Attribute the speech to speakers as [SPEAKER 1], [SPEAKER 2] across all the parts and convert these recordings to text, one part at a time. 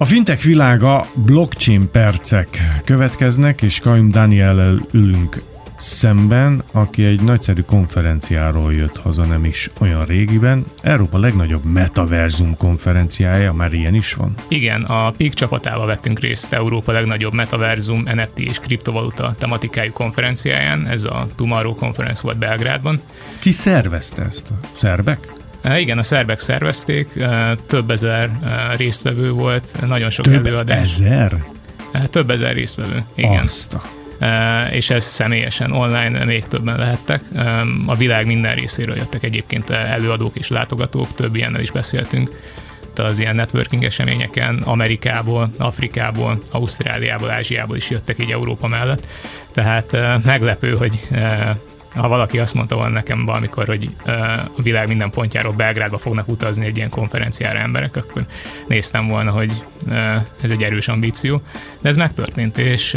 [SPEAKER 1] A fintech világa blockchain percek következnek, és Kajum Daniel ülünk szemben, aki egy nagyszerű konferenciáról jött haza nem is olyan régiben. Európa legnagyobb metaverzum konferenciája, már ilyen is van.
[SPEAKER 2] Igen, a PIK csapatával vettünk részt Európa legnagyobb metaverzum, NFT és kriptovaluta tematikájú konferenciáján, ez a Tomorrow Conference volt Belgrádban.
[SPEAKER 1] Ki szervezte ezt? Szerbek?
[SPEAKER 2] E, igen, a szerbek szervezték, e, több ezer e, résztvevő volt, nagyon sok
[SPEAKER 1] több
[SPEAKER 2] előadás.
[SPEAKER 1] ezer?
[SPEAKER 2] Több ezer résztvevő, igen.
[SPEAKER 1] Azt a
[SPEAKER 2] és ez személyesen, online még többen lehettek. A világ minden részéről jöttek egyébként előadók és látogatók, több ilyennel is beszéltünk az ilyen networking eseményeken Amerikából, Afrikából, Ausztráliából, Ázsiából is jöttek így Európa mellett. Tehát meglepő, hogy ha valaki azt mondta volna nekem valamikor, hogy a világ minden pontjáról Belgrádba fognak utazni egy ilyen konferenciára emberek, akkor néztem volna, hogy ez egy erős ambíció. De ez megtörtént, és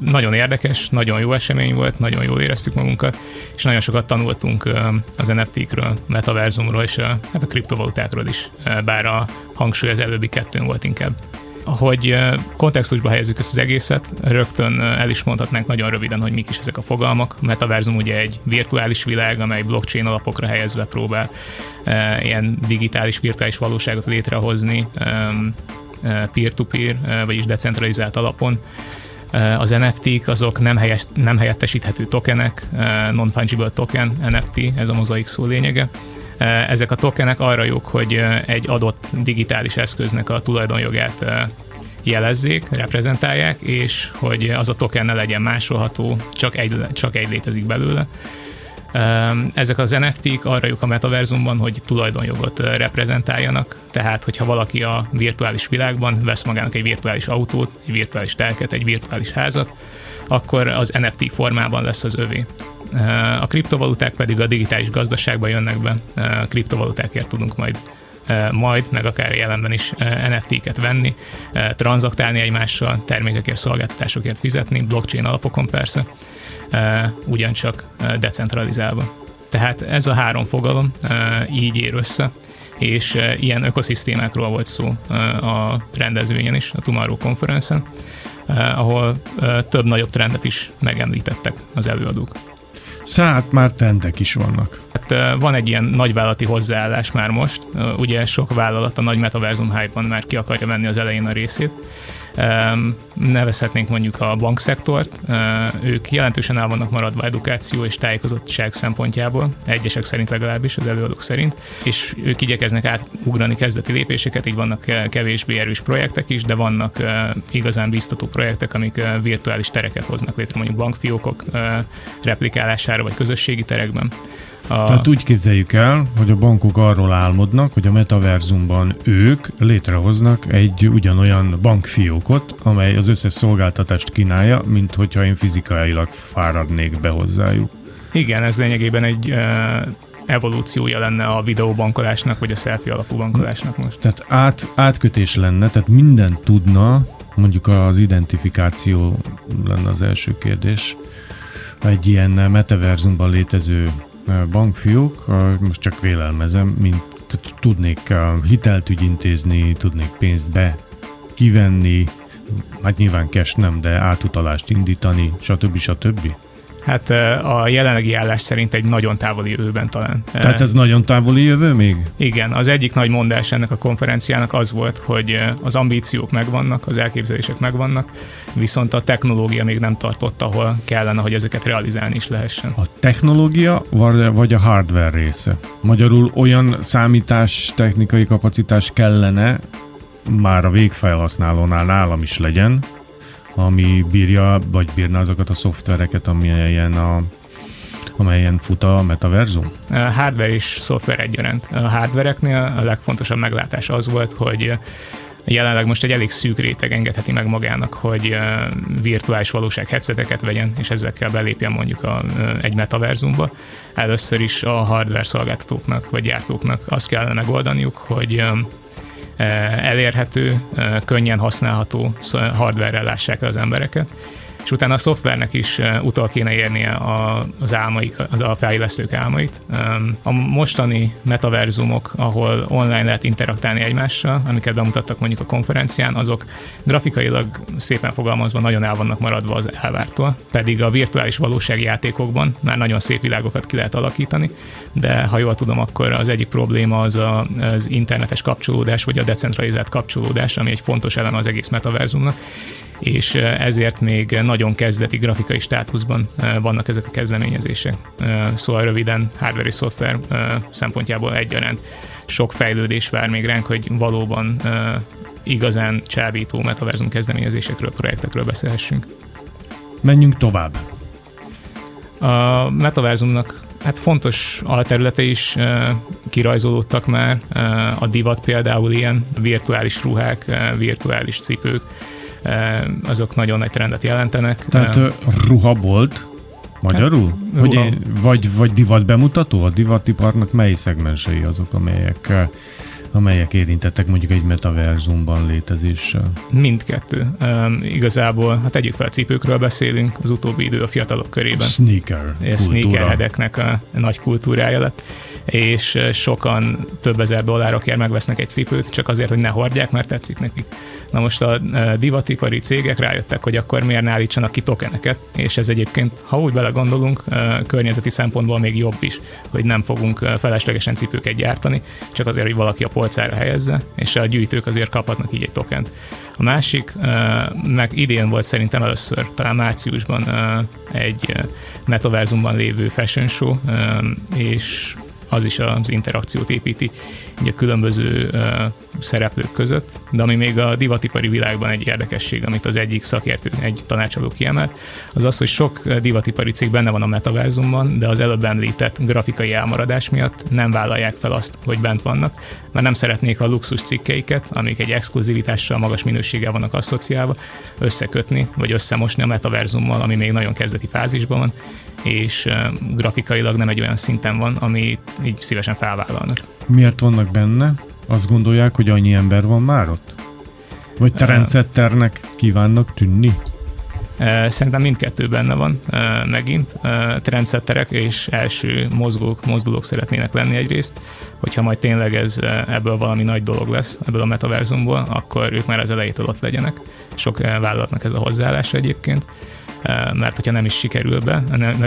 [SPEAKER 2] nagyon érdekes, nagyon jó esemény volt, nagyon jól éreztük magunkat, és nagyon sokat tanultunk az NFT-kről, metaverzumról és hát a kriptovalutákról is, bár a hangsúly az előbbi kettőn volt inkább hogy kontextusba helyezzük ezt az egészet, rögtön el is mondhatnánk nagyon röviden, hogy mik is ezek a fogalmak. A metaverzum ugye egy virtuális világ, amely blockchain alapokra helyezve próbál ilyen digitális, virtuális valóságot létrehozni peer-to-peer, vagyis decentralizált alapon. Az NFT-k azok nem, helyes, nem helyettesíthető tokenek, non-fungible token, NFT, ez a mozaik szó lényege ezek a tokenek arra jók, hogy eh, egy adott digitális eszköznek a tulajdonjogát eh, jelezzék, reprezentálják, és hogy az a token ne legyen másolható, csak egy, csak egy létezik belőle. Ezek az NFT-k arra jók a metaverzumban, hogy tulajdonjogot reprezentáljanak, tehát hogyha valaki a virtuális világban vesz magának egy virtuális autót, egy virtuális telket, egy virtuális házat, akkor az NFT formában lesz az övé. A kriptovaluták pedig a digitális gazdaságba jönnek be, a kriptovalutákért tudunk majd majd, meg akár jelenben is NFT-ket venni, tranzaktálni egymással, termékekért, szolgáltatásokért fizetni, blockchain alapokon persze, ugyancsak decentralizálva. Tehát ez a három fogalom így ér össze, és ilyen ökoszisztémákról volt szó a rendezvényen is, a Tomorrow Conference-en, ahol több nagyobb trendet is megemlítettek az előadók.
[SPEAKER 1] Szállt már trendek is vannak.
[SPEAKER 2] Hát van egy ilyen nagyvállalati hozzáállás már most. Ugye sok vállalat a nagy metaverzum hype-ban már ki akarja venni az elején a részét Nevezhetnénk mondjuk a bankszektort, ők jelentősen el vannak maradva edukáció és tájékozottság szempontjából, egyesek szerint legalábbis, az előadók szerint, és ők igyekeznek átugrani kezdeti lépéseket, így vannak kevésbé erős projektek is, de vannak igazán biztató projektek, amik virtuális tereket hoznak létre, mondjuk bankfiókok replikálására vagy közösségi terekben.
[SPEAKER 1] A... Tehát úgy képzeljük el, hogy a bankok arról álmodnak, hogy a metaverzumban ők létrehoznak egy ugyanolyan bankfiókot, amely az összes szolgáltatást kínálja, mint hogyha én fizikailag fáradnék be hozzájuk.
[SPEAKER 2] Igen, ez lényegében egy uh, evolúciója lenne a videóbankolásnak, vagy a selfie alapú bankolásnak most.
[SPEAKER 1] Tehát át, átkötés lenne, tehát minden tudna, mondjuk az identifikáció lenne az első kérdés, egy ilyen metaverzumban létező bankfiók, most csak vélelmezem, mint tudnék hitelt ügyintézni, tudnék pénzt be kivenni, hát nyilván cash nem, de átutalást indítani, stb. stb.
[SPEAKER 2] Hát a jelenlegi állás szerint egy nagyon távoli jövőben talán.
[SPEAKER 1] Tehát ez nagyon távoli jövő még?
[SPEAKER 2] Igen, az egyik nagy mondás ennek a konferenciának az volt, hogy az ambíciók megvannak, az elképzelések megvannak, viszont a technológia még nem tartott, ahol kellene, hogy ezeket realizálni is lehessen.
[SPEAKER 1] A technológia vagy a hardware része? Magyarul olyan számítás technikai kapacitás kellene, már a végfelhasználónál nálam is legyen, ami bírja, vagy bírna azokat a szoftvereket, amilyen a amelyen fut a metaverzum?
[SPEAKER 2] A hardware és szoftver egyaránt. A hardvereknél a legfontosabb meglátás az volt, hogy jelenleg most egy elég szűk réteg engedheti meg magának, hogy virtuális valóság headseteket vegyen, és ezekkel belépjen mondjuk a, egy metaverzumba. Először is a hardware szolgáltatóknak vagy gyártóknak azt kellene megoldaniuk, hogy elérhető, könnyen használható hardware lássák az embereket, és utána a szoftvernek is utol kéne érnie az álmaik, az a fejlesztők álmait. A mostani metaverzumok, ahol online lehet interaktálni egymással, amiket bemutattak mondjuk a konferencián, azok grafikailag szépen fogalmazva nagyon el vannak maradva az elvártól, pedig a virtuális valósági játékokban már nagyon szép világokat ki lehet alakítani, de ha jól tudom, akkor az egyik probléma az a, az internetes kapcsolódás, vagy a decentralizált kapcsolódás, ami egy fontos eleme az egész metaverzumnak, és ezért még nagyon kezdeti grafikai státuszban vannak ezek a kezdeményezések. Szóval röviden hardware és szoftver szempontjából egyaránt sok fejlődés vár még ránk, hogy valóban igazán csábító metaverzum kezdeményezésekről, projektekről beszélhessünk.
[SPEAKER 1] Menjünk tovább.
[SPEAKER 2] A metaverzumnak hát fontos alterülete is uh, kirajzolódtak már. Uh, a divat például ilyen, virtuális ruhák, uh, virtuális cipők, azok nagyon nagy trendet jelentenek.
[SPEAKER 1] Tehát ruhabolt, magyarul? Hát, vagy, ruha. vagy, vagy divat bemutató? A divatiparnak mely szegmensei azok, amelyek amelyek érintettek mondjuk egy metaverzumban létezéssel?
[SPEAKER 2] Mindkettő. Um, igazából, hát tegyük fel, cipőkről beszélünk, az utóbbi idő a fiatalok körében.
[SPEAKER 1] Sneaker
[SPEAKER 2] Sneakerhedeknek a nagy kultúrája lett és sokan több ezer dollárokért megvesznek egy cipőt, csak azért, hogy ne hordják, mert tetszik nekik. Na most a divatipari cégek rájöttek, hogy akkor miért ne állítsanak ki tokeneket, és ez egyébként, ha úgy belegondolunk, környezeti szempontból még jobb is, hogy nem fogunk feleslegesen cipőket gyártani, csak azért, hogy valaki a polcára helyezze, és a gyűjtők azért kaphatnak így egy tokent. A másik, meg idén volt szerintem először, talán márciusban egy metaverzumban lévő fashion show, és az is az interakciót építi ugye különböző szereplők között, de ami még a divatipari világban egy érdekesség, amit az egyik szakértő, egy tanácsadó kiemelt, az az, hogy sok divatipari cég benne van a metaverzumban, de az előbb említett grafikai elmaradás miatt nem vállalják fel azt, hogy bent vannak, mert nem szeretnék a luxus cikkeiket, amik egy exkluzivitással, magas minőséggel vannak asszociálva, összekötni, vagy összemosni a metaverzummal, ami még nagyon kezdeti fázisban van, és grafikailag nem egy olyan szinten van, ami így szívesen felvállalnak.
[SPEAKER 1] Miért vannak benne? Azt gondolják, hogy annyi ember van már ott? Vagy trendsetternek kívánnak tűnni?
[SPEAKER 2] Szerintem mindkettő benne van megint. Trendsetterek és első mozgók, mozdulók szeretnének lenni egyrészt. Hogyha majd tényleg ez ebből valami nagy dolog lesz, ebből a metaverzumból, akkor ők már az elejétől ott legyenek. Sok vállalatnak ez a hozzáállása egyébként mert hogyha nem is sikerül be,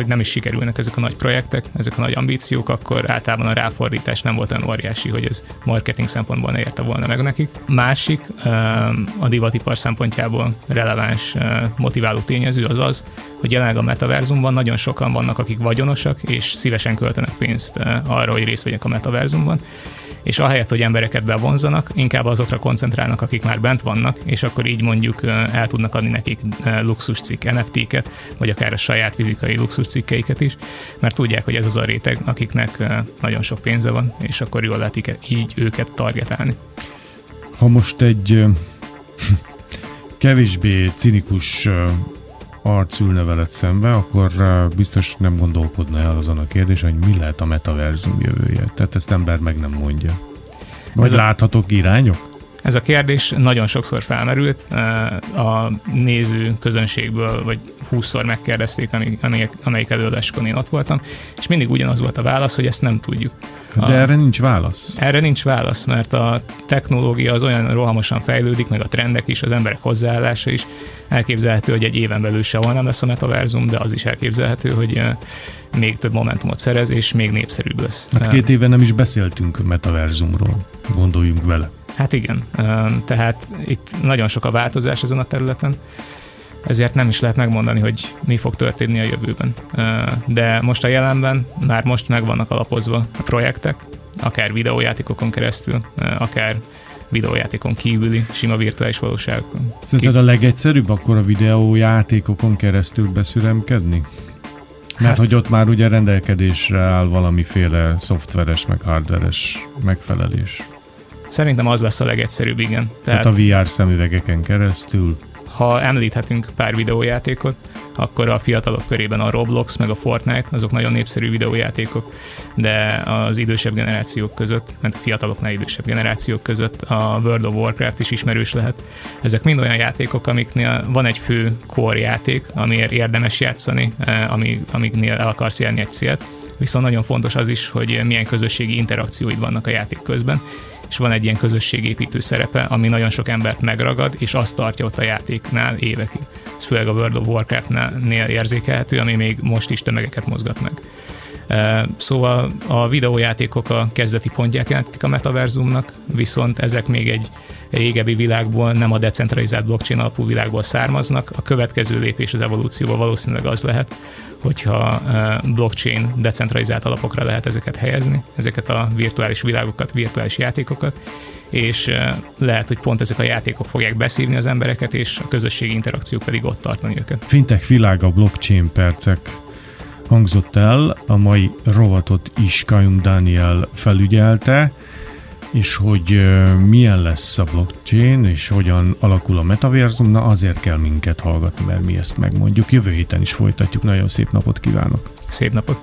[SPEAKER 2] nem, is sikerülnek ezek a nagy projektek, ezek a nagy ambíciók, akkor általában a ráfordítás nem volt olyan óriási, hogy ez marketing szempontból ne érte volna meg nekik. Másik, a divatipar szempontjából releváns motiváló tényező az az, hogy jelenleg a metaverzumban nagyon sokan vannak, akik vagyonosak, és szívesen költenek pénzt arra, hogy részt vegyenek a metaverzumban, és ahelyett, hogy embereket bevonzanak, inkább azokra koncentrálnak, akik már bent vannak, és akkor így mondjuk el tudnak adni nekik luxus cikk NFT-ket, vagy akár a saját fizikai luxus cikkeiket is, mert tudják, hogy ez az a réteg, akiknek nagyon sok pénze van, és akkor jól lehet így őket targetálni.
[SPEAKER 1] Ha most egy kevésbé cinikus arc ülne veled szembe, akkor biztos nem gondolkodna el azon a kérdésen, hogy mi lehet a metaverzum jövője. Tehát ezt ember meg nem mondja. Vagy Ez láthatok irányok?
[SPEAKER 2] Ez a kérdés nagyon sokszor felmerült. A néző közönségből, vagy húszszor megkérdezték, amelyik, amelyik előadáskon én ott voltam, és mindig ugyanaz volt a válasz, hogy ezt nem tudjuk.
[SPEAKER 1] De a, erre nincs válasz.
[SPEAKER 2] Erre nincs válasz, mert a technológia az olyan rohamosan fejlődik, meg a trendek is, az emberek hozzáállása is. Elképzelhető, hogy egy éven belül sehol nem lesz a metaverzum, de az is elképzelhető, hogy még több momentumot szerez, és még népszerűbb lesz.
[SPEAKER 1] Hát két éve nem is beszéltünk metaverzumról, gondoljunk vele.
[SPEAKER 2] Hát igen, tehát itt nagyon sok a változás ezen a területen, ezért nem is lehet megmondani, hogy mi fog történni a jövőben. De most a jelenben már most meg vannak alapozva a projektek, akár videójátékokon keresztül, akár videójátékon kívüli, sima virtuális valóságokon.
[SPEAKER 1] Szerinted a legegyszerűbb akkor a videójátékokon keresztül beszüremkedni? Mert hát, hogy ott már ugye rendelkedésre áll valamiféle szoftveres, meg hardveres megfelelés.
[SPEAKER 2] Szerintem az lesz a legegyszerűbb, igen.
[SPEAKER 1] Tehát, Tehát a VR szemüvegeken keresztül.
[SPEAKER 2] Ha említhetünk pár videójátékot, akkor a fiatalok körében a Roblox meg a Fortnite, azok nagyon népszerű videójátékok, de az idősebb generációk között, mert a fiataloknál idősebb generációk között a World of Warcraft is ismerős lehet. Ezek mind olyan játékok, amiknél van egy fő core játék, amiért érdemes játszani, eh, ami, amiknél el akarsz érni egy célt, viszont nagyon fontos az is, hogy milyen közösségi interakcióid vannak a játék közben, és van egy ilyen közösségépítő szerepe, ami nagyon sok embert megragad, és azt tartja ott a játéknál évekig. Ez főleg a World of Warcraft-nél érzékelhető, ami még most is tömegeket mozgat meg. Szóval a videójátékok a kezdeti pontját jelentik a metaverzumnak, viszont ezek még egy régebbi világból, nem a decentralizált blockchain alapú világból származnak. A következő lépés az evolúcióban valószínűleg az lehet, hogyha blockchain decentralizált alapokra lehet ezeket helyezni, ezeket a virtuális világokat, virtuális játékokat, és lehet, hogy pont ezek a játékok fogják beszívni az embereket, és a közösségi interakciók pedig ott tartani őket.
[SPEAKER 1] Fintech világa blockchain percek hangzott el, a mai rovatot is Kajun Daniel felügyelte, és hogy milyen lesz a blockchain, és hogyan alakul a metaverzum, na azért kell minket hallgatni, mert mi ezt megmondjuk. Jövő héten is folytatjuk. Nagyon szép napot kívánok!
[SPEAKER 2] Szép napot!